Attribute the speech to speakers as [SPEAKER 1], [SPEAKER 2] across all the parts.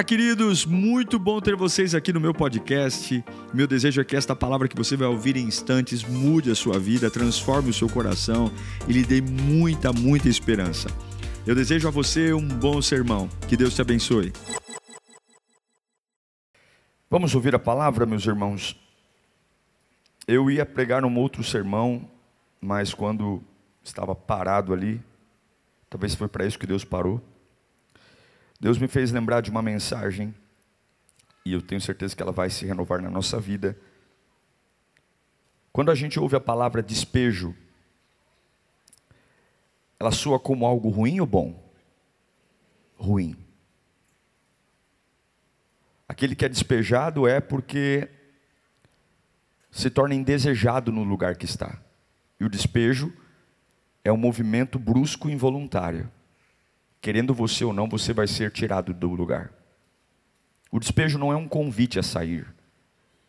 [SPEAKER 1] Olá, queridos, muito bom ter vocês aqui no meu podcast. Meu desejo é que esta palavra que você vai ouvir em instantes mude a sua vida, transforme o seu coração e lhe dê muita, muita esperança. Eu desejo a você um bom sermão. Que Deus te abençoe. Vamos ouvir a palavra, meus irmãos. Eu ia pregar um outro sermão, mas quando estava parado ali, talvez foi para isso que Deus parou. Deus me fez lembrar de uma mensagem, e eu tenho certeza que ela vai se renovar na nossa vida. Quando a gente ouve a palavra despejo, ela soa como algo ruim ou bom? Ruim. Aquele que é despejado é porque se torna indesejado no lugar que está. E o despejo é um movimento brusco e involuntário. Querendo você ou não, você vai ser tirado do lugar. O despejo não é um convite a sair.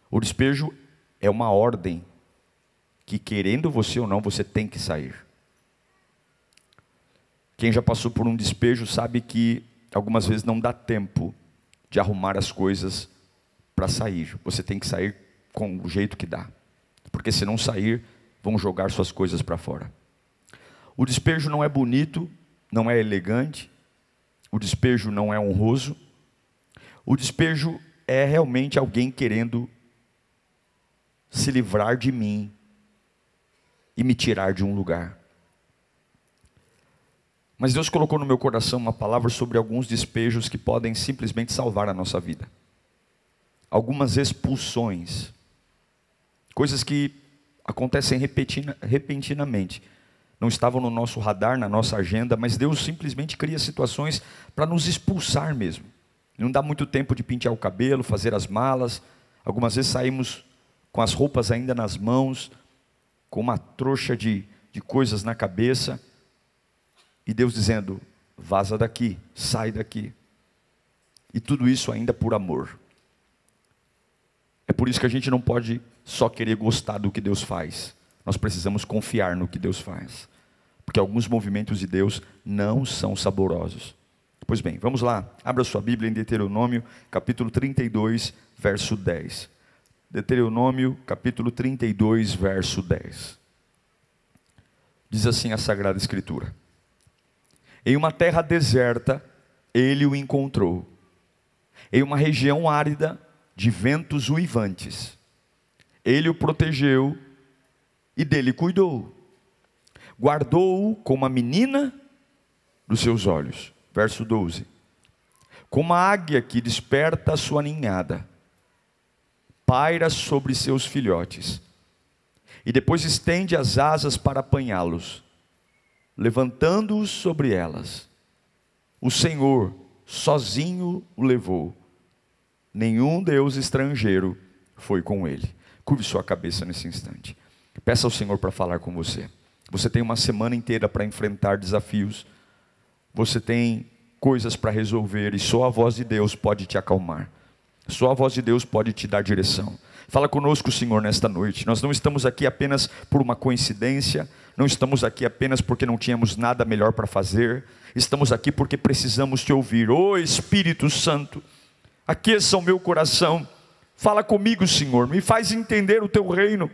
[SPEAKER 1] O despejo é uma ordem que, querendo você ou não, você tem que sair. Quem já passou por um despejo sabe que algumas vezes não dá tempo de arrumar as coisas para sair. Você tem que sair com o jeito que dá. Porque se não sair, vão jogar suas coisas para fora. O despejo não é bonito, não é elegante, o despejo não é honroso, o despejo é realmente alguém querendo se livrar de mim e me tirar de um lugar. Mas Deus colocou no meu coração uma palavra sobre alguns despejos que podem simplesmente salvar a nossa vida. Algumas expulsões, coisas que acontecem repentinamente não estavam no nosso radar, na nossa agenda, mas Deus simplesmente cria situações para nos expulsar mesmo. Não dá muito tempo de pentear o cabelo, fazer as malas. Algumas vezes saímos com as roupas ainda nas mãos, com uma trouxa de, de coisas na cabeça, e Deus dizendo: vaza daqui, sai daqui. E tudo isso ainda por amor. É por isso que a gente não pode só querer gostar do que Deus faz. Nós precisamos confiar no que Deus faz porque alguns movimentos de Deus não são saborosos. Pois bem, vamos lá. Abra sua Bíblia em Deuteronômio, capítulo 32, verso 10. Deuteronômio, capítulo 32, verso 10. Diz assim a Sagrada Escritura: Em uma terra deserta, ele o encontrou, em uma região árida, de ventos uivantes. Ele o protegeu e dele cuidou guardou-o como a menina dos seus olhos. Verso 12. Como a águia que desperta a sua ninhada, paira sobre seus filhotes, e depois estende as asas para apanhá-los, levantando-os sobre elas. O Senhor sozinho o levou, nenhum Deus estrangeiro foi com ele. Curve sua cabeça nesse instante. Peça ao Senhor para falar com você. Você tem uma semana inteira para enfrentar desafios. Você tem coisas para resolver e só a voz de Deus pode te acalmar. Só a voz de Deus pode te dar direção. Fala conosco, Senhor, nesta noite. Nós não estamos aqui apenas por uma coincidência, não estamos aqui apenas porque não tínhamos nada melhor para fazer, estamos aqui porque precisamos te ouvir. Ô oh, Espírito Santo, aqueça o meu coração. Fala comigo, Senhor, me faz entender o teu reino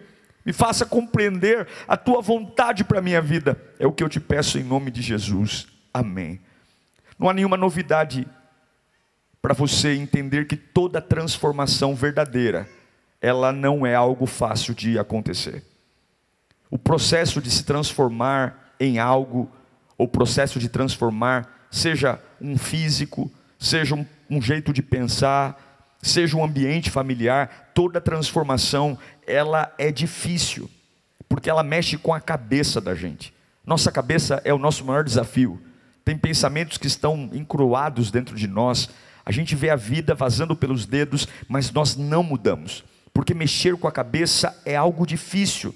[SPEAKER 1] me faça compreender a tua vontade para a minha vida. É o que eu te peço em nome de Jesus. Amém. Não há nenhuma novidade para você entender que toda transformação verdadeira, ela não é algo fácil de acontecer. O processo de se transformar em algo, o processo de transformar, seja um físico, seja um, um jeito de pensar, seja um ambiente familiar, toda transformação, ela é difícil, porque ela mexe com a cabeça da gente. Nossa cabeça é o nosso maior desafio. Tem pensamentos que estão encruados dentro de nós. A gente vê a vida vazando pelos dedos, mas nós não mudamos. Porque mexer com a cabeça é algo difícil,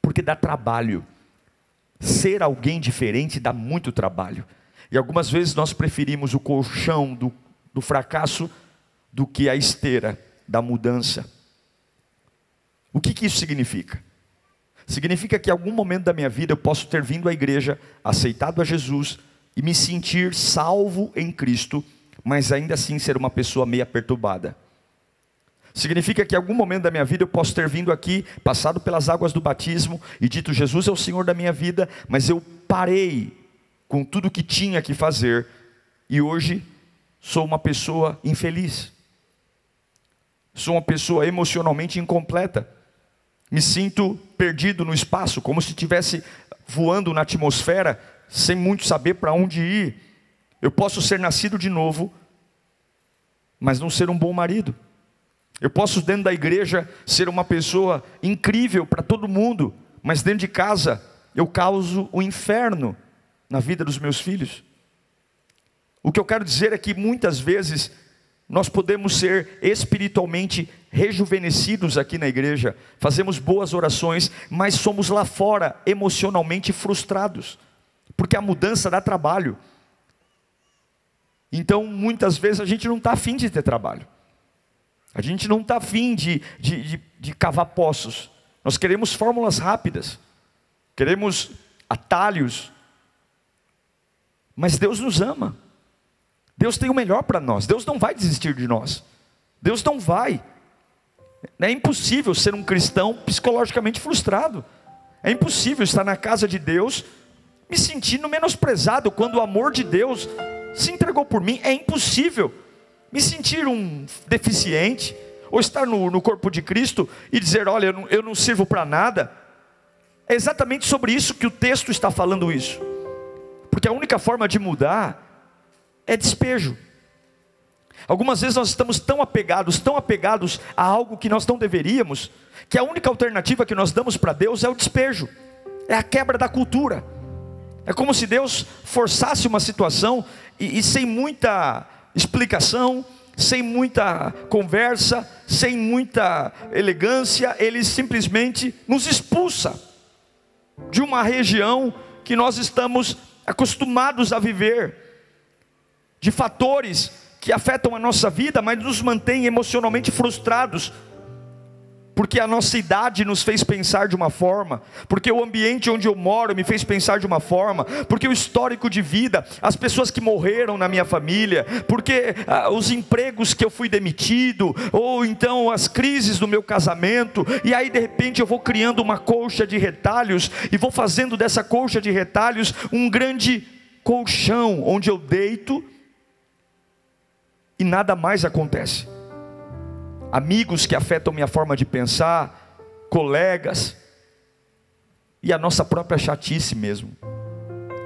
[SPEAKER 1] porque dá trabalho. Ser alguém diferente dá muito trabalho. E algumas vezes nós preferimos o colchão do, do fracasso do que a esteira da mudança. O que, que isso significa? Significa que em algum momento da minha vida eu posso ter vindo à igreja, aceitado a Jesus e me sentir salvo em Cristo, mas ainda assim ser uma pessoa meia perturbada. Significa que em algum momento da minha vida eu posso ter vindo aqui, passado pelas águas do batismo e dito: Jesus é o Senhor da minha vida, mas eu parei com tudo que tinha que fazer e hoje sou uma pessoa infeliz. Sou uma pessoa emocionalmente incompleta. Me sinto perdido no espaço, como se estivesse voando na atmosfera, sem muito saber para onde ir. Eu posso ser nascido de novo, mas não ser um bom marido. Eu posso, dentro da igreja, ser uma pessoa incrível para todo mundo, mas dentro de casa eu causo o inferno na vida dos meus filhos. O que eu quero dizer é que muitas vezes nós podemos ser espiritualmente rejuvenescidos aqui na igreja, fazemos boas orações, mas somos lá fora emocionalmente frustrados, porque a mudança dá trabalho. Então, muitas vezes a gente não está afim de ter trabalho. A gente não está afim de, de, de, de cavar poços. Nós queremos fórmulas rápidas, queremos atalhos. Mas Deus nos ama. Deus tem o melhor para nós. Deus não vai desistir de nós. Deus não vai. É impossível ser um cristão psicologicamente frustrado. É impossível estar na casa de Deus me sentindo menosprezado quando o amor de Deus se entregou por mim. É impossível me sentir um deficiente, ou estar no, no corpo de Cristo e dizer: olha, eu não, eu não sirvo para nada. É exatamente sobre isso que o texto está falando isso. Porque a única forma de mudar é despejo. Algumas vezes nós estamos tão apegados, tão apegados a algo que nós não deveríamos, que a única alternativa que nós damos para Deus é o despejo, é a quebra da cultura. É como se Deus forçasse uma situação e, e sem muita explicação, sem muita conversa, sem muita elegância, ele simplesmente nos expulsa de uma região que nós estamos acostumados a viver, de fatores que afetam a nossa vida, mas nos mantêm emocionalmente frustrados porque a nossa idade nos fez pensar de uma forma, porque o ambiente onde eu moro me fez pensar de uma forma, porque o histórico de vida, as pessoas que morreram na minha família, porque ah, os empregos que eu fui demitido, ou então as crises do meu casamento, e aí de repente eu vou criando uma colcha de retalhos e vou fazendo dessa colcha de retalhos um grande colchão onde eu deito e nada mais acontece amigos que afetam minha forma de pensar, colegas, e a nossa própria chatice mesmo,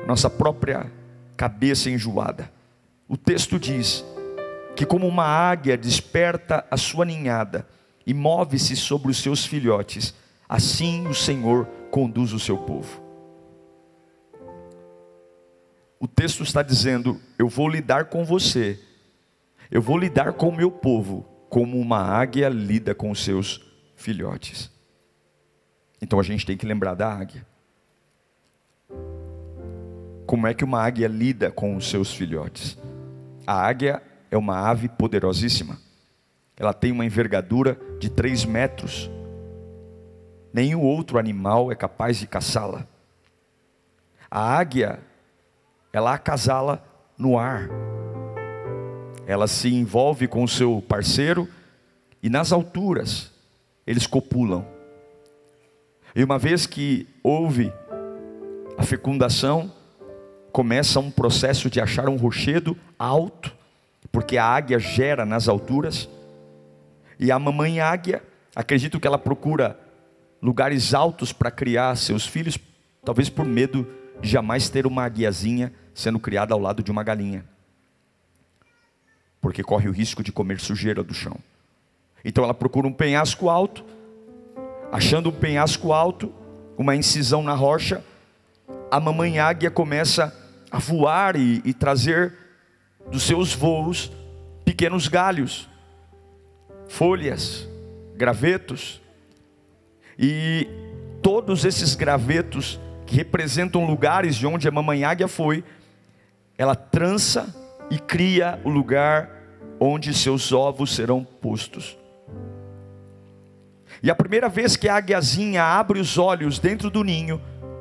[SPEAKER 1] nossa própria cabeça enjoada. O texto diz que, como uma águia desperta a sua ninhada e move-se sobre os seus filhotes, assim o Senhor conduz o seu povo. O texto está dizendo: Eu vou lidar com você, eu vou lidar com o meu povo, como uma águia lida com os seus filhotes. Então a gente tem que lembrar da águia. Como é que uma águia lida com os seus filhotes? A águia é uma ave poderosíssima. Ela tem uma envergadura de 3 metros. Nenhum outro animal é capaz de caçá-la. A águia, ela acasala no ar ela se envolve com o seu parceiro e nas alturas eles copulam. E uma vez que houve a fecundação, começa um processo de achar um rochedo alto, porque a águia gera nas alturas, e a mamãe águia, acredito que ela procura lugares altos para criar seus filhos, talvez por medo de jamais ter uma águiazinha sendo criada ao lado de uma galinha porque corre o risco de comer sujeira do chão. Então ela procura um penhasco alto, achando um penhasco alto, uma incisão na rocha, a mamãe águia começa a voar e, e trazer dos seus voos pequenos galhos, folhas, gravetos, e todos esses gravetos que representam lugares de onde a mamãe águia foi, ela trança e cria o lugar onde seus ovos serão postos. E a primeira vez que a águiazinha abre os olhos dentro do ninho,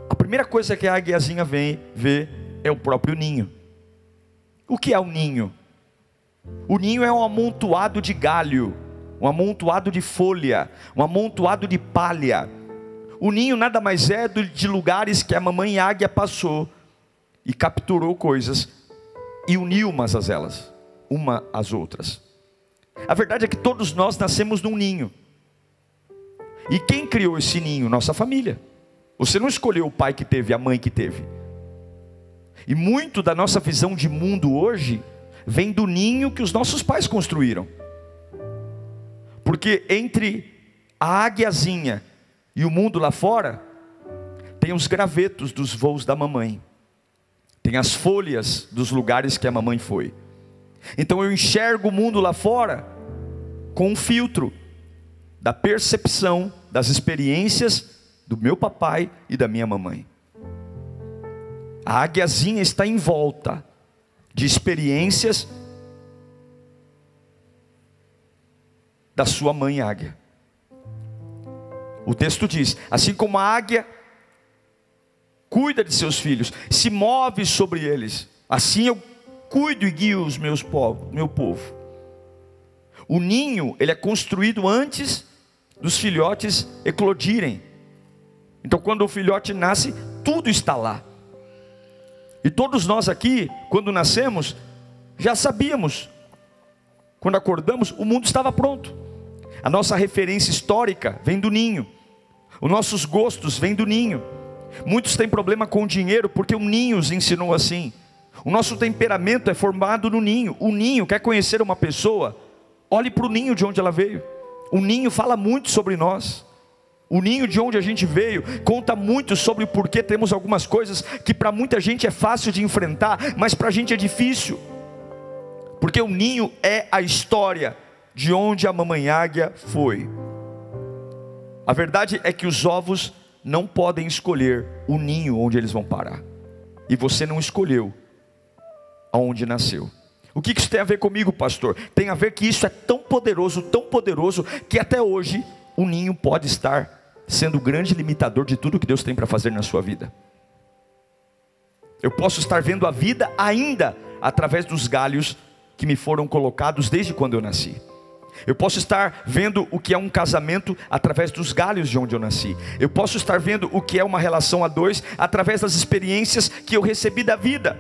[SPEAKER 1] a primeira coisa que a águiazinha vem ver é o próprio ninho. O que é o ninho? O ninho é um amontoado de galho, um amontoado de folha, um amontoado de palha. O ninho nada mais é de lugares que a mamãe águia passou e capturou coisas e uniu umas às elas, uma às outras. A verdade é que todos nós nascemos num ninho. E quem criou esse ninho? Nossa família. Você não escolheu o pai que teve, a mãe que teve. E muito da nossa visão de mundo hoje vem do ninho que os nossos pais construíram. Porque entre a águiazinha e o mundo lá fora, tem os gravetos dos voos da mamãe, tem as folhas dos lugares que a mamãe foi. Então eu enxergo o mundo lá fora com um filtro da percepção das experiências do meu papai e da minha mamãe. A águiazinha está em volta de experiências da sua mãe águia. O texto diz: assim como a águia cuida de seus filhos, se move sobre eles, assim eu cuido e guio os meus povos, meu povo. O ninho, ele é construído antes dos filhotes eclodirem. Então, quando o filhote nasce, tudo está lá. E todos nós aqui, quando nascemos, já sabíamos. Quando acordamos, o mundo estava pronto. A nossa referência histórica vem do ninho. Os nossos gostos vêm do ninho. Muitos têm problema com dinheiro porque o ninho os ensinou assim. O nosso temperamento é formado no ninho. O ninho quer conhecer uma pessoa, olhe para o ninho de onde ela veio. O ninho fala muito sobre nós. O ninho de onde a gente veio conta muito sobre o porquê temos algumas coisas que para muita gente é fácil de enfrentar, mas para a gente é difícil. Porque o ninho é a história de onde a mamãe águia foi. A verdade é que os ovos não podem escolher o ninho onde eles vão parar. E você não escolheu aonde nasceu. O que isso tem a ver comigo, pastor? Tem a ver que isso é tão poderoso, tão poderoso, que até hoje o ninho pode estar sendo o grande limitador de tudo que Deus tem para fazer na sua vida. Eu posso estar vendo a vida ainda através dos galhos que me foram colocados desde quando eu nasci. Eu posso estar vendo o que é um casamento através dos galhos de onde eu nasci. Eu posso estar vendo o que é uma relação a dois através das experiências que eu recebi da vida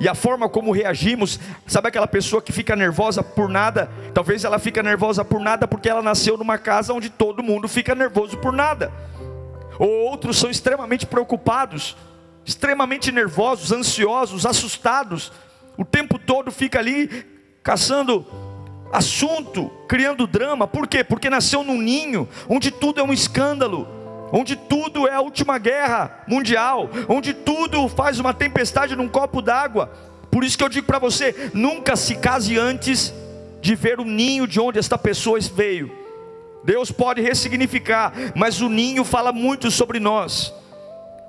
[SPEAKER 1] e a forma como reagimos, sabe aquela pessoa que fica nervosa por nada? Talvez ela fica nervosa por nada porque ela nasceu numa casa onde todo mundo fica nervoso por nada. Ou outros são extremamente preocupados, extremamente nervosos, ansiosos, assustados. O tempo todo fica ali caçando assunto, criando drama. Por quê? Porque nasceu num ninho onde tudo é um escândalo onde tudo é a última guerra mundial, onde tudo faz uma tempestade num copo d'água. Por isso que eu digo para você: nunca se case antes de ver o ninho de onde esta pessoa veio. Deus pode ressignificar, mas o ninho fala muito sobre nós.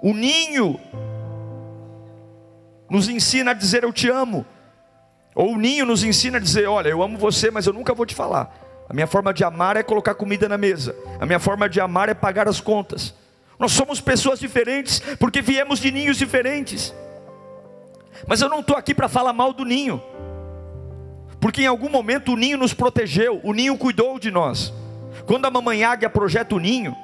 [SPEAKER 1] O ninho nos ensina a dizer eu te amo. Ou o ninho nos ensina a dizer, olha, eu amo você, mas eu nunca vou te falar. A minha forma de amar é colocar comida na mesa. A minha forma de amar é pagar as contas. Nós somos pessoas diferentes porque viemos de ninhos diferentes. Mas eu não estou aqui para falar mal do ninho, porque em algum momento o ninho nos protegeu, o ninho cuidou de nós. Quando a mamãe águia projeta o ninho,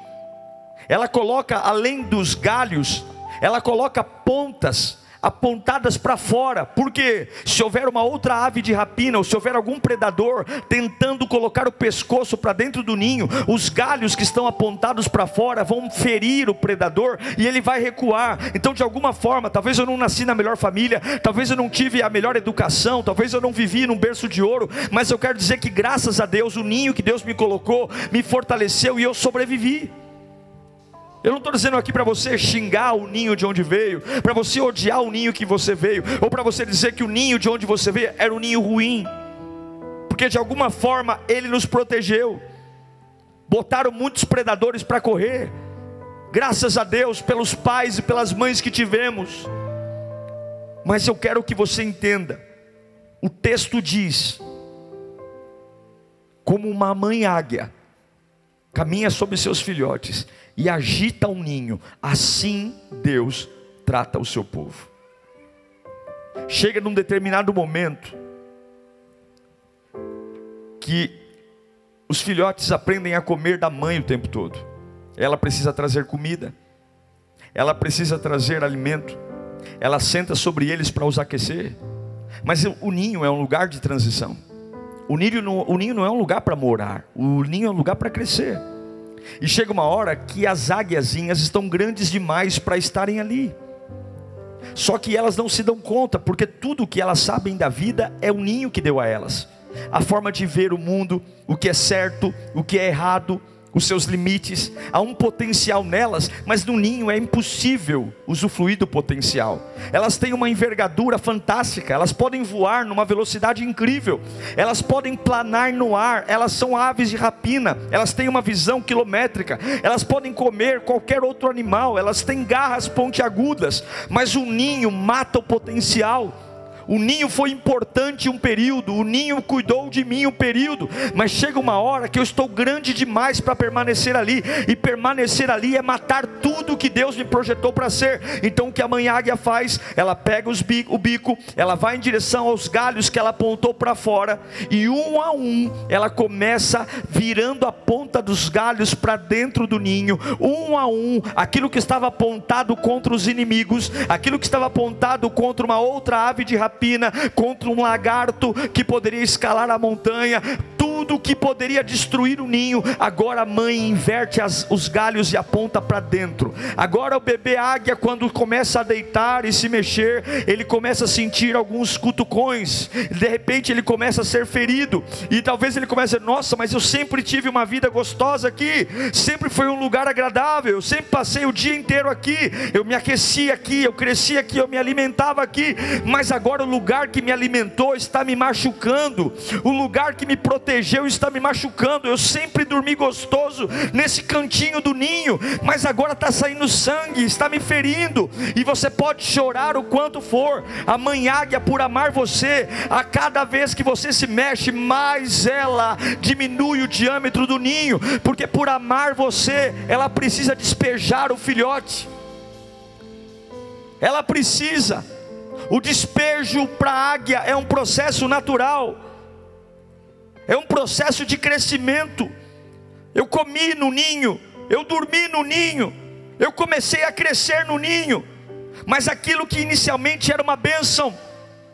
[SPEAKER 1] ela coloca além dos galhos, ela coloca pontas apontadas para fora, porque se houver uma outra ave de rapina, ou se houver algum predador tentando colocar o pescoço para dentro do ninho, os galhos que estão apontados para fora vão ferir o predador e ele vai recuar. Então, de alguma forma, talvez eu não nasci na melhor família, talvez eu não tive a melhor educação, talvez eu não vivi num berço de ouro, mas eu quero dizer que graças a Deus, o ninho que Deus me colocou me fortaleceu e eu sobrevivi. Eu não estou dizendo aqui para você xingar o ninho de onde veio, para você odiar o ninho que você veio, ou para você dizer que o ninho de onde você veio era um ninho ruim, porque de alguma forma ele nos protegeu. Botaram muitos predadores para correr, graças a Deus pelos pais e pelas mães que tivemos. Mas eu quero que você entenda, o texto diz, como uma mãe águia, caminha sobre seus filhotes, e agita um ninho, assim Deus trata o seu povo. Chega num determinado momento que os filhotes aprendem a comer da mãe o tempo todo. Ela precisa trazer comida, ela precisa trazer alimento, ela senta sobre eles para os aquecer. Mas o ninho é um lugar de transição. O ninho não, o ninho não é um lugar para morar, o ninho é um lugar para crescer. E chega uma hora que as águiazinhas estão grandes demais para estarem ali. Só que elas não se dão conta, porque tudo que elas sabem da vida é o ninho que deu a elas. A forma de ver o mundo, o que é certo, o que é errado, os seus limites, há um potencial nelas, mas no ninho é impossível usufruir do potencial. Elas têm uma envergadura fantástica, elas podem voar numa velocidade incrível, elas podem planar no ar, elas são aves de rapina, elas têm uma visão quilométrica, elas podem comer qualquer outro animal, elas têm garras pontiagudas, mas o ninho mata o potencial. O ninho foi importante um período, o ninho cuidou de mim um período, mas chega uma hora que eu estou grande demais para permanecer ali, e permanecer ali é matar tudo que Deus me projetou para ser. Então o que a mãe águia faz? Ela pega bico, o bico, ela vai em direção aos galhos que ela apontou para fora, e um a um ela começa virando a ponta dos galhos para dentro do ninho, um a um, aquilo que estava apontado contra os inimigos, aquilo que estava apontado contra uma outra ave de rapina rapina, contra um lagarto que poderia escalar a montanha, tudo que poderia destruir o ninho, agora a mãe inverte as, os galhos e aponta para dentro. Agora o bebê águia, quando começa a deitar e se mexer, ele começa a sentir alguns cutucões, de repente ele começa a ser ferido, e talvez ele comece a dizer: Nossa, mas eu sempre tive uma vida gostosa aqui, sempre foi um lugar agradável, eu sempre passei o dia inteiro aqui, eu me aquecia aqui, eu cresci aqui, eu me alimentava aqui, mas agora o lugar que me alimentou está me machucando, o lugar que me protegeu está me machucando. Eu sempre dormi gostoso nesse cantinho do ninho, mas agora está saindo sangue, está me ferindo, e você pode chorar o quanto for. A mãe águia, por amar você, a cada vez que você se mexe, mais ela diminui o diâmetro do ninho, porque por amar você, ela precisa despejar o filhote. Ela precisa. O despejo para a águia é um processo natural, é um processo de crescimento. Eu comi no ninho, eu dormi no ninho, eu comecei a crescer no ninho, mas aquilo que inicialmente era uma bênção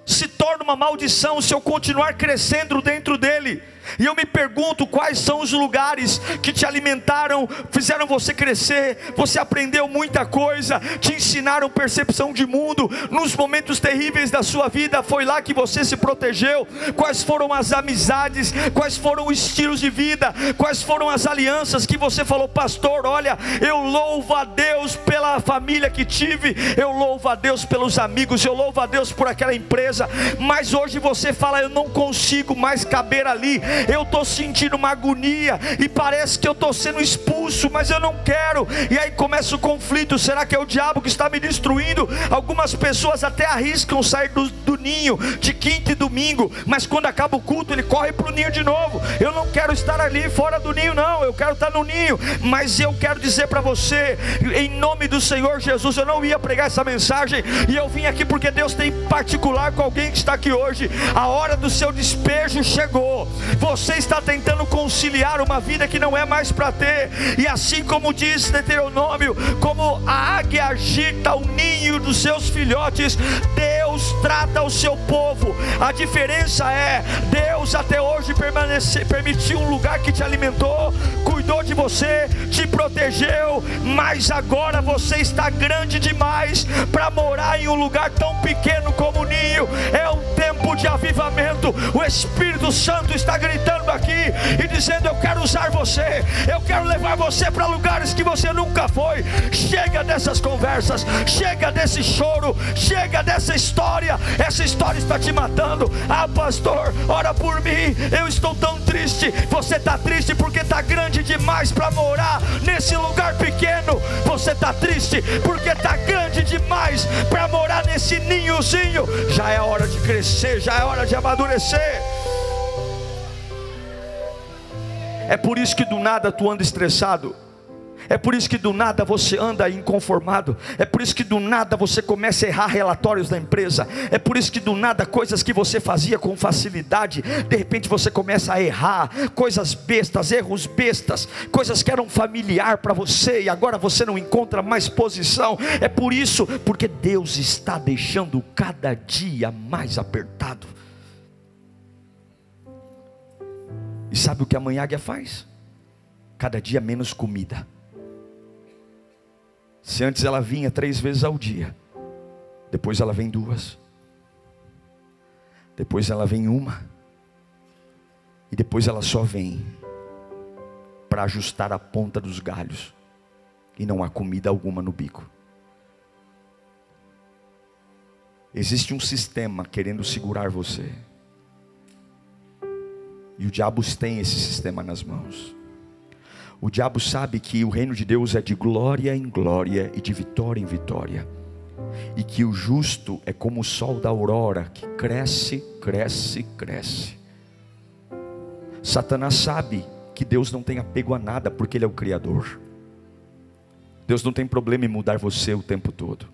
[SPEAKER 1] se torna uma maldição se eu continuar crescendo dentro dele. E eu me pergunto quais são os lugares que te alimentaram, fizeram você crescer, você aprendeu muita coisa, te ensinaram percepção de mundo, nos momentos terríveis da sua vida, foi lá que você se protegeu. Quais foram as amizades, quais foram os estilos de vida, quais foram as alianças que você falou, pastor, olha, eu louvo a Deus pela família que tive, eu louvo a Deus pelos amigos, eu louvo a Deus por aquela empresa, mas hoje você fala, eu não consigo mais caber ali eu estou sentindo uma agonia e parece que eu estou sendo expulso, mas eu não quero. E aí começa o conflito: será que é o diabo que está me destruindo? Algumas pessoas até arriscam sair do, do ninho de quinta e domingo, mas quando acaba o culto, ele corre para o ninho de novo. Eu não quero estar ali fora do ninho, não, eu quero estar no ninho, mas eu quero dizer para você, em nome do Senhor Jesus, eu não ia pregar essa mensagem e eu vim aqui porque Deus tem particular com alguém que está aqui hoje. A hora do seu despejo chegou. Você está tentando conciliar uma vida que não é mais para ter, e assim como diz Deuteronômio, como a águia agita o ninho dos seus filhotes, Deus trata o seu povo. A diferença é: Deus até hoje permitiu um lugar que te alimentou, cuidou de você, te protegeu, mas agora você está grande demais para morar em um lugar tão pequeno como o ninho. É um tempo de avivamento. O Espírito Santo está gritando aqui e dizendo: Eu quero usar você, eu quero levar você para lugares que você nunca foi. Chega dessas conversas, chega desse choro, chega dessa história. Essa história está te matando. Ah, pastor, ora por mim. Eu estou tão triste. Você está triste porque está grande demais para morar nesse lugar pequeno. Você está triste porque está grande demais para morar nesse ninhozinho. Já é hora de crescer, já é hora de amadurecer. É por isso que do nada tu anda estressado. É por isso que do nada você anda inconformado. É por isso que do nada você começa a errar relatórios da empresa. É por isso que do nada coisas que você fazia com facilidade, de repente você começa a errar, coisas bestas, erros bestas, coisas que eram familiar para você e agora você não encontra mais posição. É por isso, porque Deus está deixando cada dia mais apertado. E sabe o que a mãe águia faz? Cada dia menos comida. Se antes ela vinha três vezes ao dia, depois ela vem duas, depois ela vem uma, e depois ela só vem para ajustar a ponta dos galhos, e não há comida alguma no bico. Existe um sistema querendo segurar você. E o diabo tem esse sistema nas mãos. O diabo sabe que o reino de Deus é de glória em glória e de vitória em vitória. E que o justo é como o sol da aurora, que cresce, cresce, cresce. Satanás sabe que Deus não tem apego a nada, porque Ele é o Criador. Deus não tem problema em mudar você o tempo todo.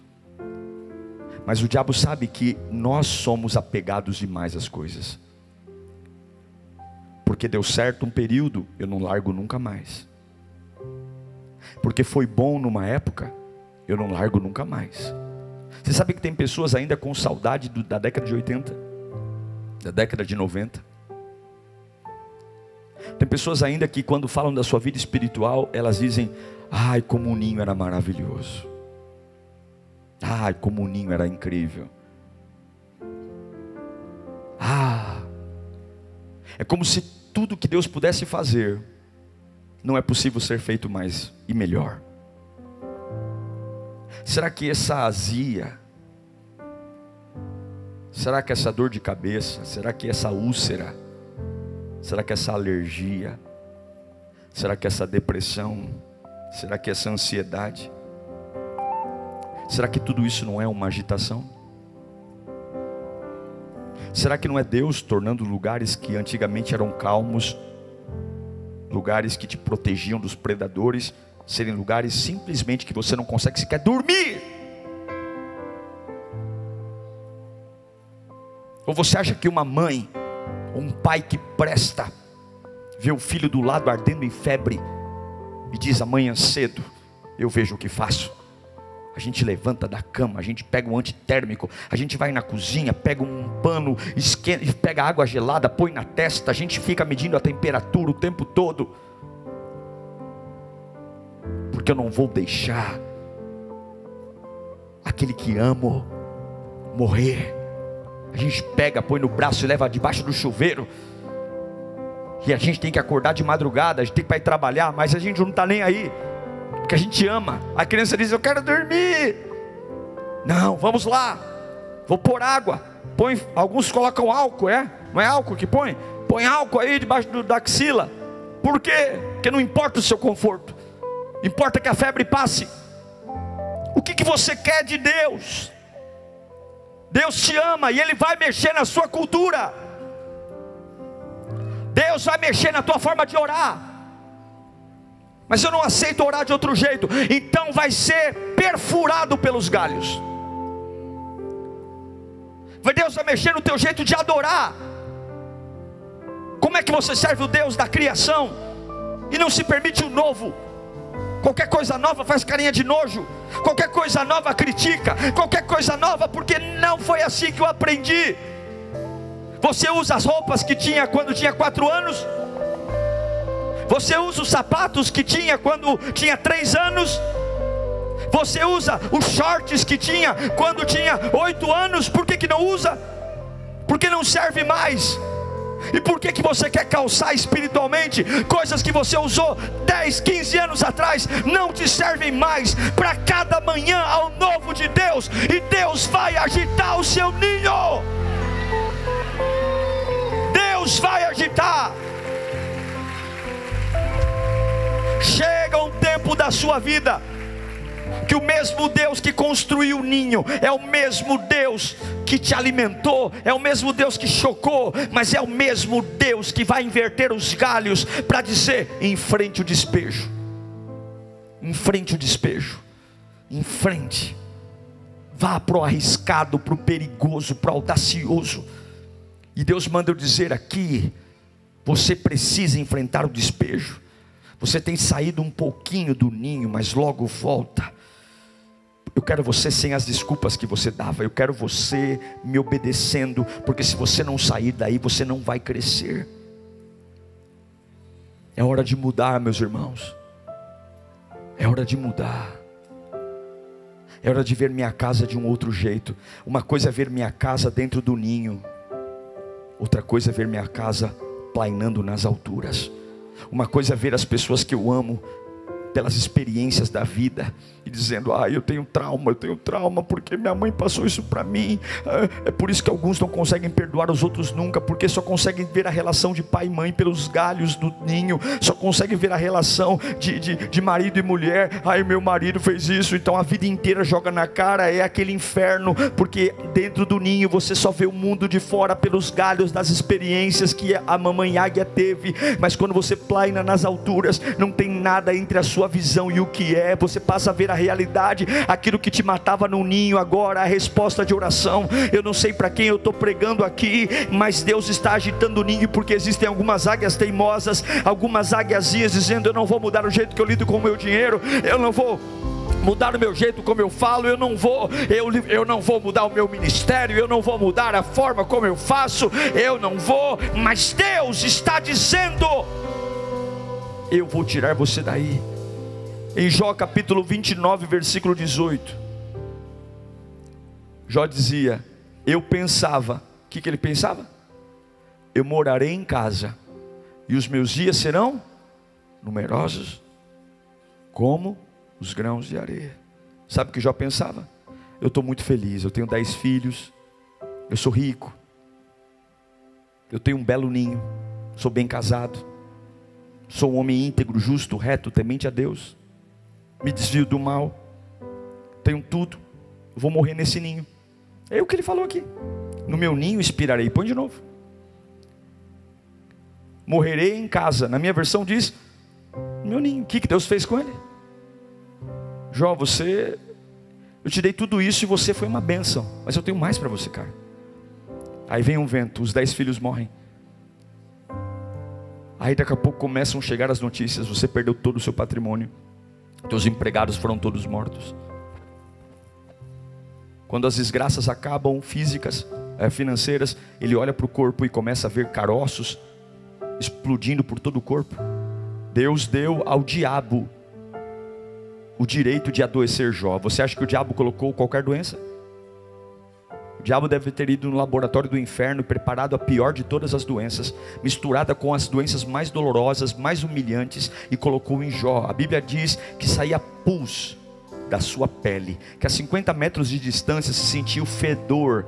[SPEAKER 1] Mas o diabo sabe que nós somos apegados demais às coisas porque deu certo um período, eu não largo nunca mais. Porque foi bom numa época, eu não largo nunca mais. Você sabe que tem pessoas ainda com saudade do, da década de 80, da década de 90. Tem pessoas ainda que, quando falam da sua vida espiritual, elas dizem: Ai, como o ninho era maravilhoso. Ai, como o ninho era incrível. Ah, é como se tudo que Deus pudesse fazer, não é possível ser feito mais e melhor. Será que essa azia, será que essa dor de cabeça, será que essa úlcera, será que essa alergia, será que essa depressão, será que essa ansiedade, será que tudo isso não é uma agitação? Será que não é Deus tornando lugares que antigamente eram calmos, lugares que te protegiam dos predadores, serem lugares simplesmente que você não consegue sequer dormir? Ou você acha que uma mãe, um pai que presta, vê o filho do lado ardendo em febre e diz amanhã cedo, eu vejo o que faço? A gente levanta da cama, a gente pega um antitérmico, a gente vai na cozinha, pega um pano, esquenta, pega água gelada, põe na testa, a gente fica medindo a temperatura o tempo todo. Porque eu não vou deixar aquele que amo morrer. A gente pega, põe no braço e leva debaixo do chuveiro. E a gente tem que acordar de madrugada, a gente tem que ir trabalhar, mas a gente não está nem aí que a gente ama. A criança diz: Eu quero dormir. Não, vamos lá. Vou pôr água. Põe, alguns colocam álcool, é? Não é álcool que põe? Põe álcool aí debaixo do, da axila. Por quê? Porque não importa o seu conforto. Importa que a febre passe. O que, que você quer de Deus? Deus te ama e Ele vai mexer na sua cultura. Deus vai mexer na tua forma de orar mas eu não aceito orar de outro jeito, então vai ser perfurado pelos galhos. Deus vai mexer no teu jeito de adorar. Como é que você serve o Deus da criação e não se permite o novo? Qualquer coisa nova faz carinha de nojo, qualquer coisa nova critica, qualquer coisa nova, porque não foi assim que eu aprendi. Você usa as roupas que tinha quando tinha quatro anos, você usa os sapatos que tinha quando tinha três anos? Você usa os shorts que tinha quando tinha oito anos? Por que, que não usa? Porque não serve mais. E por que, que você quer calçar espiritualmente coisas que você usou 10, 15 anos atrás? Não te servem mais. Para cada manhã ao novo de Deus, e Deus vai agitar o seu ninho. Deus vai agitar. Chega um tempo da sua vida que o mesmo Deus que construiu o ninho é o mesmo Deus que te alimentou, é o mesmo Deus que chocou, mas é o mesmo Deus que vai inverter os galhos para dizer: enfrente o despejo. Enfrente o despejo. Enfrente. Vá para o arriscado, para o perigoso, para o audacioso. E Deus manda eu dizer aqui: você precisa enfrentar o despejo. Você tem saído um pouquinho do ninho, mas logo volta. Eu quero você sem as desculpas que você dava. Eu quero você me obedecendo, porque se você não sair daí, você não vai crescer. É hora de mudar, meus irmãos. É hora de mudar. É hora de ver minha casa de um outro jeito. Uma coisa é ver minha casa dentro do ninho, outra coisa é ver minha casa plainando nas alturas. Uma coisa é ver as pessoas que eu amo pelas experiências da vida e dizendo: Ah, eu tenho trauma, eu tenho trauma porque minha mãe passou isso para mim. É, é por isso que alguns não conseguem perdoar os outros nunca, porque só conseguem ver a relação de pai e mãe pelos galhos do ninho, só conseguem ver a relação de, de, de marido e mulher. Ai, meu marido fez isso, então a vida inteira joga na cara, é aquele inferno, porque dentro do ninho você só vê o mundo de fora pelos galhos das experiências que a mamãe águia teve, mas quando você plaina nas alturas, não tem nada entre a sua visão e o que é, você passa a ver a realidade, aquilo que te matava no ninho, agora a resposta de oração. Eu não sei para quem eu estou pregando aqui, mas Deus está agitando o ninho, porque existem algumas águias teimosas, algumas águiazinhas dizendo: Eu não vou mudar o jeito que eu lido com o meu dinheiro, eu não vou mudar o meu jeito como eu falo, eu não vou, eu, eu não vou mudar o meu ministério, eu não vou mudar a forma como eu faço, eu não vou, mas Deus está dizendo: eu vou tirar você daí. Em Jó capítulo 29, versículo 18. Jó dizia: Eu pensava, o que, que ele pensava? Eu morarei em casa, e os meus dias serão numerosos, como os grãos de areia. Sabe o que Jó pensava? Eu estou muito feliz, eu tenho dez filhos, eu sou rico, eu tenho um belo ninho, sou bem casado, sou um homem íntegro, justo, reto, temente a Deus me desvio do mal, tenho tudo, vou morrer nesse ninho. É o que ele falou aqui. No meu ninho expirarei. Põe de novo. Morrerei em casa. Na minha versão diz: no meu ninho. O que Deus fez com ele? Jó, você. Eu te dei tudo isso e você foi uma bênção. Mas eu tenho mais para você, cara. Aí vem um vento, os dez filhos morrem. Aí daqui a pouco começam a chegar as notícias: você perdeu todo o seu patrimônio. Teus empregados foram todos mortos. Quando as desgraças acabam físicas, é, financeiras, ele olha para o corpo e começa a ver caroços explodindo por todo o corpo. Deus deu ao diabo o direito de adoecer Jó. Você acha que o diabo colocou qualquer doença? O diabo deve ter ido no laboratório do inferno preparado a pior de todas as doenças, misturada com as doenças mais dolorosas, mais humilhantes, e colocou em Jó. A Bíblia diz que saía pus da sua pele, que a 50 metros de distância se sentia o fedor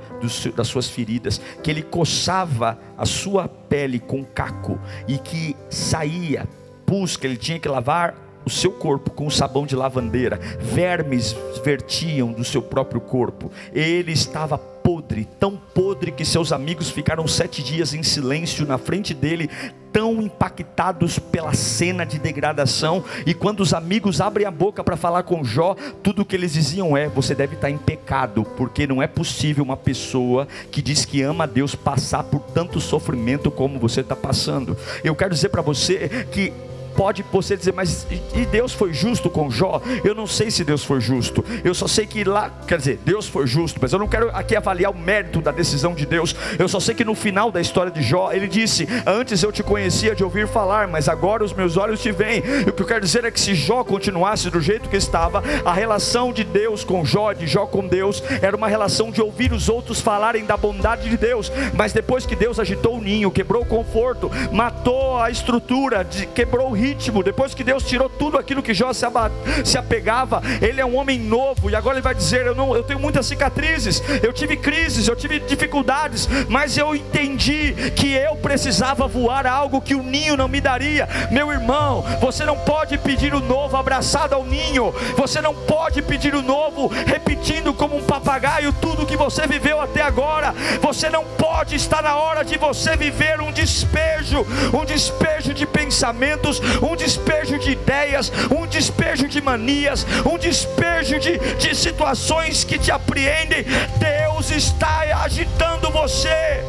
[SPEAKER 1] das suas feridas, que ele coçava a sua pele com caco e que saía pus que ele tinha que lavar o seu corpo com o sabão de lavandeira, vermes vertiam do seu próprio corpo, ele estava podre, tão podre que seus amigos ficaram sete dias em silêncio na frente dele, tão impactados pela cena de degradação. E quando os amigos abrem a boca para falar com Jó, tudo o que eles diziam é: você deve estar em pecado, porque não é possível uma pessoa que diz que ama a Deus passar por tanto sofrimento como você está passando. Eu quero dizer para você que Pode você dizer, mas e Deus foi justo com Jó? Eu não sei se Deus foi justo. Eu só sei que lá, quer dizer, Deus foi justo, mas eu não quero aqui avaliar o mérito da decisão de Deus. Eu só sei que no final da história de Jó, ele disse: Antes eu te conhecia de ouvir falar, mas agora os meus olhos te veem. E o que eu quero dizer é que se Jó continuasse do jeito que estava, a relação de Deus com Jó, de Jó com Deus, era uma relação de ouvir os outros falarem da bondade de Deus. Mas depois que Deus agitou o ninho, quebrou o conforto, matou a estrutura, quebrou o ritmo, depois que Deus tirou tudo aquilo que Jó se apegava, ele é um homem novo, e agora ele vai dizer: Eu, não, eu tenho muitas cicatrizes, eu tive crises, eu tive dificuldades, mas eu entendi que eu precisava voar algo que o ninho não me daria. Meu irmão, você não pode pedir o novo abraçado ao ninho, você não pode pedir o novo repetindo como um papagaio tudo que você viveu até agora, você não pode estar na hora de você viver um despejo, um despejo de pensamentos, um despejo de ideias, um despejo de manias, um despejo de, de situações que te apreendem. Deus está agitando você.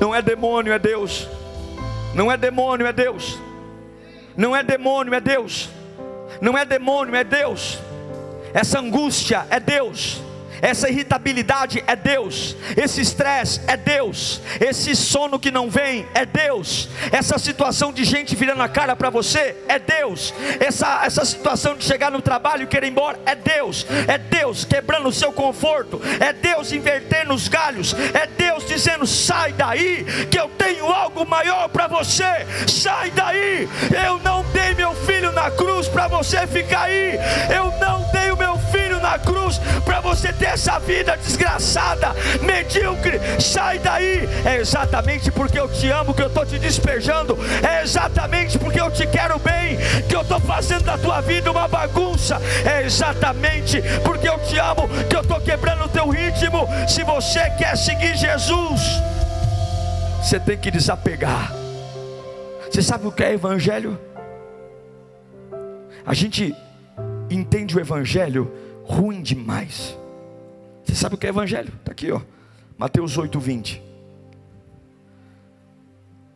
[SPEAKER 1] Não é demônio, é Deus. Não é demônio, é Deus. Não é demônio, é Deus. Não é demônio, é Deus. Essa angústia é Deus essa irritabilidade é Deus, esse estresse é Deus, esse sono que não vem é Deus, essa situação de gente virando a cara para você é Deus, essa, essa situação de chegar no trabalho e querer ir embora é Deus, é Deus quebrando o seu conforto, é Deus invertendo os galhos, é Deus dizendo: sai daí, que eu tenho algo maior para você, sai daí, eu não dei meu filho na cruz para você ficar aí, eu não dei o meu filho na cruz para você ter essa vida desgraçada, medíocre, sai daí. É exatamente porque eu te amo que eu estou te despejando, é exatamente porque eu te quero bem que eu estou fazendo da tua vida uma bagunça, é exatamente porque eu te amo que eu estou quebrando o teu ritmo. Se você quer seguir Jesus, você tem que desapegar. Você sabe o que é evangelho? A gente entende o evangelho ruim demais. Você sabe o que é evangelho? Está aqui, ó. Mateus 8, 20.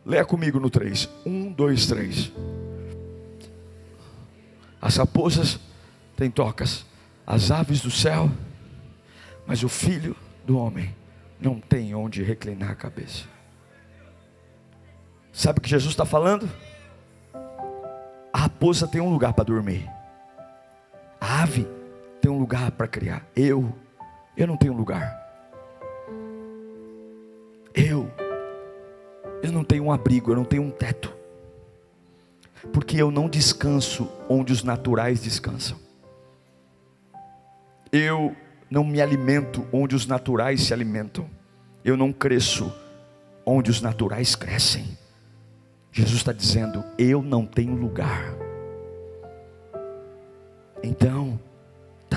[SPEAKER 1] Leia comigo no 3. 1, 2, 3. As raposas têm tocas, as aves do céu, mas o filho do homem não tem onde reclinar a cabeça. Sabe o que Jesus está falando? A raposa tem um lugar para dormir, a ave tem um lugar para criar. Eu eu não tenho lugar. Eu, eu não tenho um abrigo, eu não tenho um teto. Porque eu não descanso onde os naturais descansam. Eu não me alimento onde os naturais se alimentam. Eu não cresço onde os naturais crescem. Jesus está dizendo: Eu não tenho lugar. Então,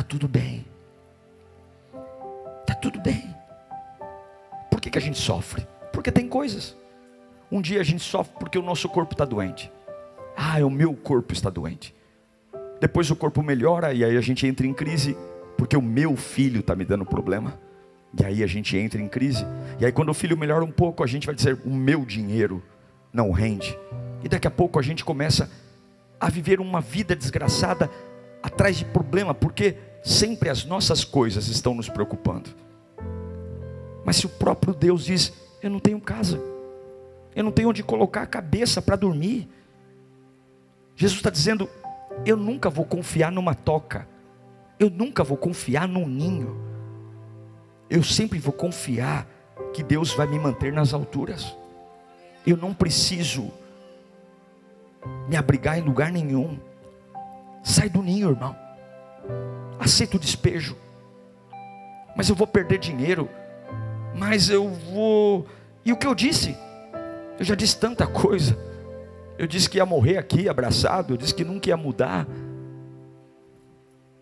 [SPEAKER 1] tudo bem tudo bem. Por que, que a gente sofre? Porque tem coisas. Um dia a gente sofre porque o nosso corpo está doente. Ah, o meu corpo está doente. Depois o corpo melhora e aí a gente entra em crise porque o meu filho está me dando problema. E aí a gente entra em crise. E aí quando o filho melhora um pouco, a gente vai dizer: o meu dinheiro não rende. E daqui a pouco a gente começa a viver uma vida desgraçada atrás de problema, porque sempre as nossas coisas estão nos preocupando. Mas se o próprio Deus diz: Eu não tenho casa, eu não tenho onde colocar a cabeça para dormir. Jesus está dizendo: Eu nunca vou confiar numa toca, eu nunca vou confiar num ninho, eu sempre vou confiar que Deus vai me manter nas alturas. Eu não preciso me abrigar em lugar nenhum. Sai do ninho, irmão. Aceita o despejo. Mas eu vou perder dinheiro mas eu vou. E o que eu disse? Eu já disse tanta coisa. Eu disse que ia morrer aqui abraçado, eu disse que nunca ia mudar.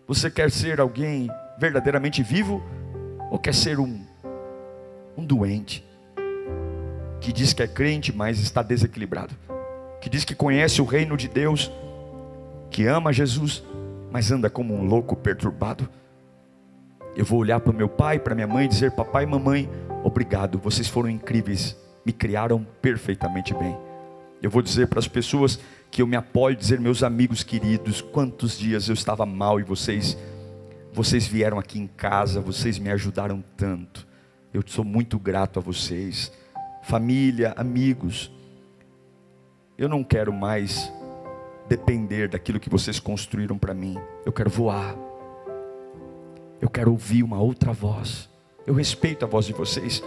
[SPEAKER 1] Você quer ser alguém verdadeiramente vivo ou quer ser um um doente que diz que é crente, mas está desequilibrado? Que diz que conhece o reino de Deus, que ama Jesus, mas anda como um louco perturbado? Eu vou olhar para meu pai, para minha mãe e dizer: Papai e mamãe, obrigado, vocês foram incríveis, me criaram perfeitamente bem. Eu vou dizer para as pessoas que eu me apoio, dizer meus amigos queridos, quantos dias eu estava mal e vocês, vocês vieram aqui em casa, vocês me ajudaram tanto. Eu sou muito grato a vocês, família, amigos. Eu não quero mais depender daquilo que vocês construíram para mim. Eu quero voar. Eu quero ouvir uma outra voz. Eu respeito a voz de vocês,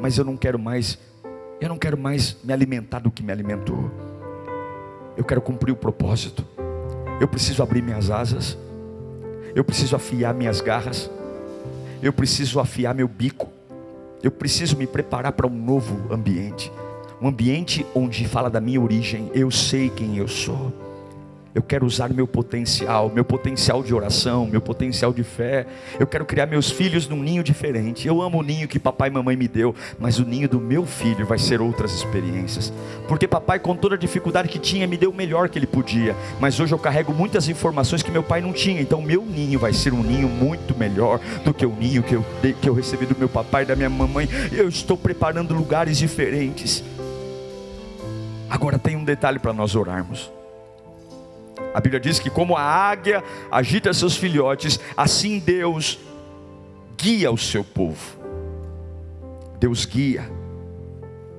[SPEAKER 1] mas eu não quero mais, eu não quero mais me alimentar do que me alimentou. Eu quero cumprir o propósito. Eu preciso abrir minhas asas. Eu preciso afiar minhas garras. Eu preciso afiar meu bico. Eu preciso me preparar para um novo ambiente. Um ambiente onde fala da minha origem. Eu sei quem eu sou. Eu quero usar meu potencial, meu potencial de oração, meu potencial de fé. Eu quero criar meus filhos num ninho diferente. Eu amo o ninho que papai e mamãe me deu, mas o ninho do meu filho vai ser outras experiências. Porque papai, com toda a dificuldade que tinha, me deu o melhor que ele podia. Mas hoje eu carrego muitas informações que meu pai não tinha. Então meu ninho vai ser um ninho muito melhor do que o ninho que eu, que eu recebi do meu papai e da minha mamãe. Eu estou preparando lugares diferentes. Agora tem um detalhe para nós orarmos. A Bíblia diz que, como a águia agita seus filhotes, assim Deus guia o seu povo. Deus guia.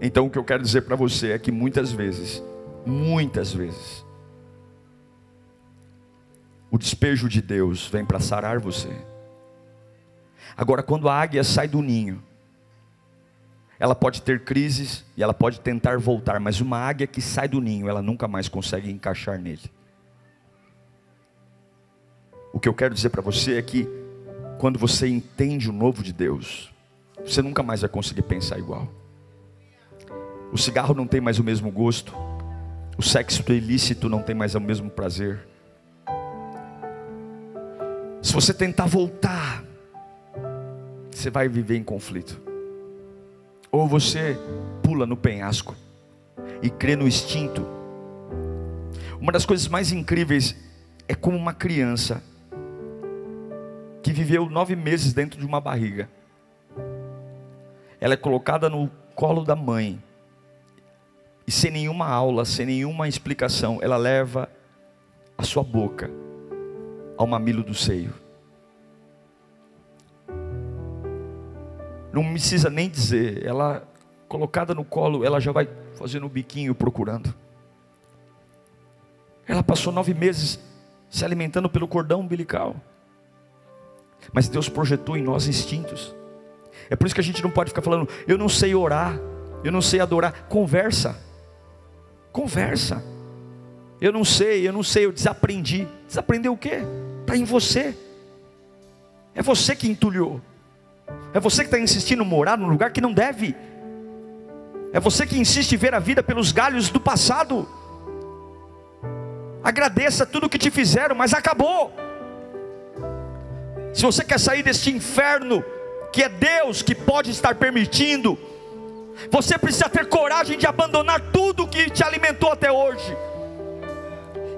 [SPEAKER 1] Então, o que eu quero dizer para você é que muitas vezes, muitas vezes, o despejo de Deus vem para sarar você. Agora, quando a águia sai do ninho, ela pode ter crises e ela pode tentar voltar, mas uma águia que sai do ninho, ela nunca mais consegue encaixar nele. O que eu quero dizer para você é que quando você entende o novo de Deus, você nunca mais vai conseguir pensar igual. O cigarro não tem mais o mesmo gosto, o sexo ilícito não tem mais o mesmo prazer. Se você tentar voltar, você vai viver em conflito. Ou você pula no penhasco e crê no instinto. Uma das coisas mais incríveis é como uma criança que viveu nove meses dentro de uma barriga. Ela é colocada no colo da mãe. E sem nenhuma aula, sem nenhuma explicação, ela leva a sua boca ao mamilo do seio. Não precisa nem dizer, ela colocada no colo, ela já vai fazendo o biquinho procurando. Ela passou nove meses se alimentando pelo cordão umbilical. Mas Deus projetou em nós instintos. É por isso que a gente não pode ficar falando, eu não sei orar, eu não sei adorar. Conversa. Conversa. Eu não sei, eu não sei, eu desaprendi. Desaprendeu o quê? Está em você. É você que entulhou. É você que está insistindo em morar num lugar que não deve. É você que insiste em ver a vida pelos galhos do passado. Agradeça tudo que te fizeram, mas acabou. Se você quer sair deste inferno, que é Deus que pode estar permitindo, você precisa ter coragem de abandonar tudo que te alimentou até hoje.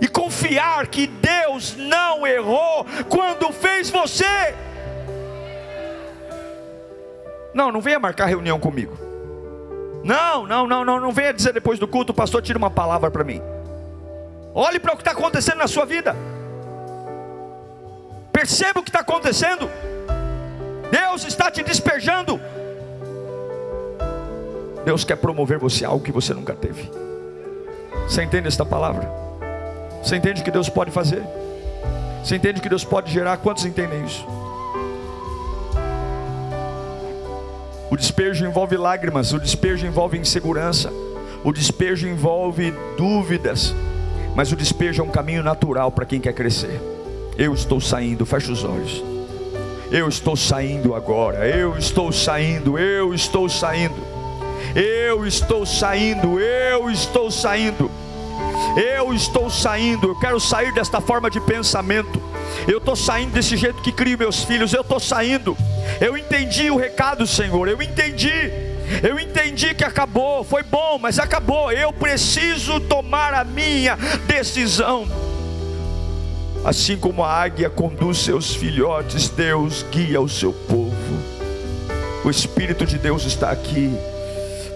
[SPEAKER 1] E confiar que Deus não errou quando fez você. Não, não venha marcar reunião comigo. Não, não, não, não, não venha dizer depois do culto, o pastor tira uma palavra para mim. Olhe para o que está acontecendo na sua vida. Perceba o que está acontecendo. Deus está te despejando. Deus quer promover você a algo que você nunca teve. Você entende esta palavra? Você entende o que Deus pode fazer? Você entende o que Deus pode gerar? Quantos entendem isso? O despejo envolve lágrimas, o despejo envolve insegurança, o despejo envolve dúvidas, mas o despejo é um caminho natural para quem quer crescer. Eu estou saindo, fecha os olhos. Eu estou saindo agora. Eu estou saindo, eu estou saindo. Eu estou saindo, eu estou saindo. Eu estou saindo, eu quero sair desta forma de pensamento. Eu estou saindo desse jeito que crio meus filhos. Eu estou saindo. Eu entendi o recado, Senhor. Eu entendi. Eu entendi que acabou. Foi bom, mas acabou. Eu preciso tomar a minha decisão. Assim como a águia conduz seus filhotes, Deus guia o seu povo. O Espírito de Deus está aqui.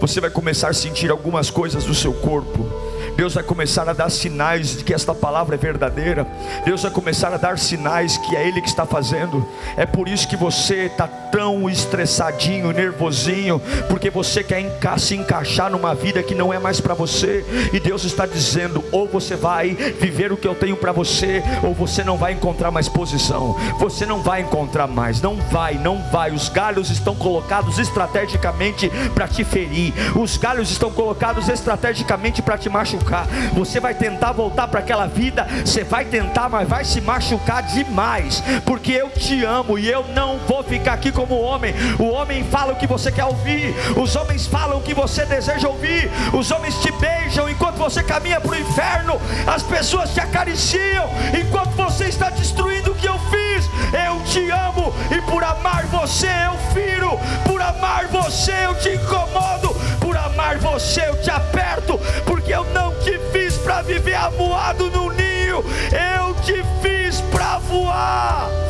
[SPEAKER 1] Você vai começar a sentir algumas coisas do seu corpo Deus vai começar a dar sinais de que esta palavra é verdadeira. Deus vai começar a dar sinais que é Ele que está fazendo. É por isso que você está tão estressadinho, nervosinho, porque você quer enca se encaixar numa vida que não é mais para você. E Deus está dizendo: ou você vai viver o que eu tenho para você, ou você não vai encontrar mais posição. Você não vai encontrar mais. Não vai, não vai. Os galhos estão colocados estrategicamente para te ferir. Os galhos estão colocados estrategicamente para te machucar machucar. Você vai tentar voltar para aquela vida, você vai tentar, mas vai se machucar demais, porque eu te amo e eu não vou ficar aqui como homem. O homem fala o que você quer ouvir, os homens falam o que você deseja ouvir, os homens te beijam enquanto você caminha para o inferno, as pessoas te acariciam enquanto você está destruindo o que eu fiz. Eu te amo e por amar você eu firo, por amar você eu te incomodo, por amar você eu te aperto, porque eu não te fiz para viver amuado no ninho, eu te fiz para voar.